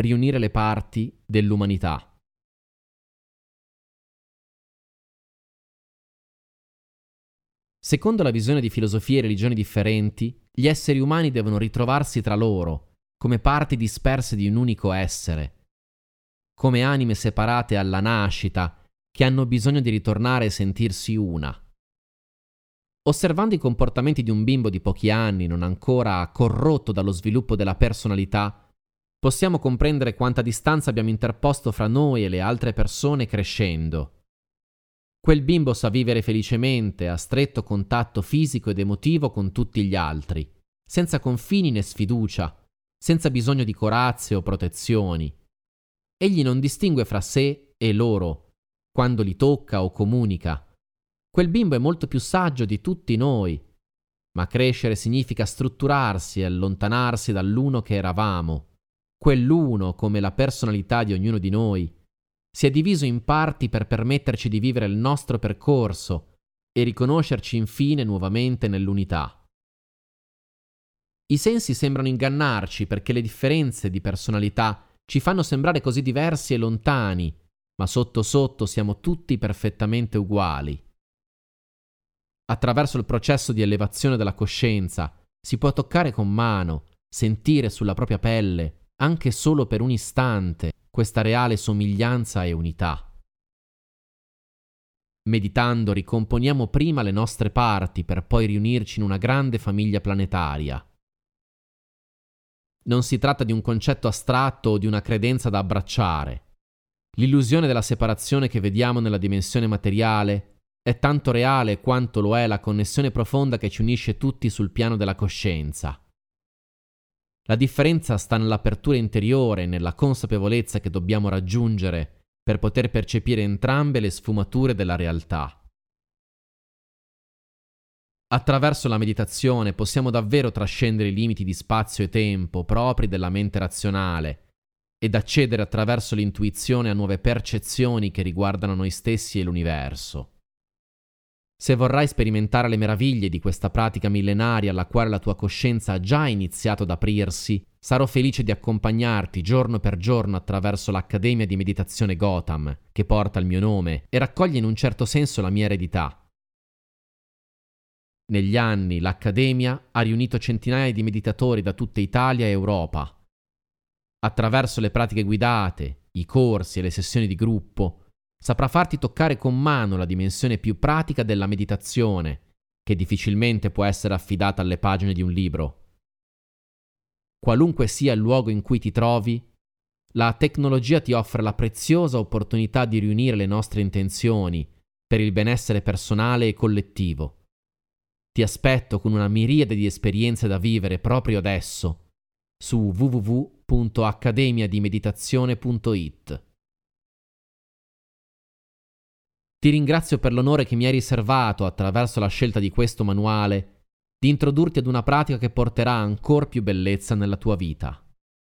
riunire le parti dell'umanità. Secondo la visione di filosofie e religioni differenti, gli esseri umani devono ritrovarsi tra loro, come parti disperse di un unico essere, come anime separate alla nascita, che hanno bisogno di ritornare e sentirsi una. Osservando i comportamenti di un bimbo di pochi anni, non ancora corrotto dallo sviluppo della personalità, possiamo comprendere quanta distanza abbiamo interposto fra noi e le altre persone crescendo Quel bimbo sa vivere felicemente, a stretto contatto fisico ed emotivo con tutti gli altri, senza confini né sfiducia, senza bisogno di corazze o protezioni. Egli non distingue fra sé e loro, quando li tocca o comunica. Quel bimbo è molto più saggio di tutti noi, ma crescere significa strutturarsi e allontanarsi dall'uno che eravamo, quell'uno come la personalità di ognuno di noi, si è diviso in parti per permetterci di vivere il nostro percorso e riconoscerci infine nuovamente nell'unità. I sensi sembrano ingannarci perché le differenze di personalità ci fanno sembrare così diversi e lontani, ma sotto sotto siamo tutti perfettamente uguali. Attraverso il processo di elevazione della coscienza si può toccare con mano, sentire sulla propria pelle, anche solo per un istante, questa reale somiglianza e unità. Meditando ricomponiamo prima le nostre parti per poi riunirci in una grande famiglia planetaria. Non si tratta di un concetto astratto o di una credenza da abbracciare. L'illusione della separazione che vediamo nella dimensione materiale è tanto reale quanto lo è la connessione profonda che ci unisce tutti sul piano della coscienza. La differenza sta nell'apertura interiore, nella consapevolezza che dobbiamo raggiungere per poter percepire entrambe le sfumature della realtà. Attraverso la meditazione possiamo davvero trascendere i limiti di spazio e tempo propri della mente razionale ed accedere attraverso l'intuizione a nuove percezioni che riguardano noi stessi e l'universo. Se vorrai sperimentare le meraviglie di questa pratica millenaria alla quale la tua coscienza ha già iniziato ad aprirsi, sarò felice di accompagnarti giorno per giorno attraverso l'Accademia di Meditazione Gotham, che porta il mio nome e raccoglie in un certo senso la mia eredità. Negli anni l'Accademia ha riunito centinaia di meditatori da tutta Italia e Europa. Attraverso le pratiche guidate, i corsi e le sessioni di gruppo, saprà farti toccare con mano la dimensione più pratica della meditazione, che difficilmente può essere affidata alle pagine di un libro. Qualunque sia il luogo in cui ti trovi, la tecnologia ti offre la preziosa opportunità di riunire le nostre intenzioni per il benessere personale e collettivo. Ti aspetto con una miriade di esperienze da vivere proprio adesso su www.accademiadimeditazione.it. Ti ringrazio per l'onore che mi hai riservato attraverso la scelta di questo manuale di introdurti ad una pratica che porterà ancora più bellezza nella tua vita.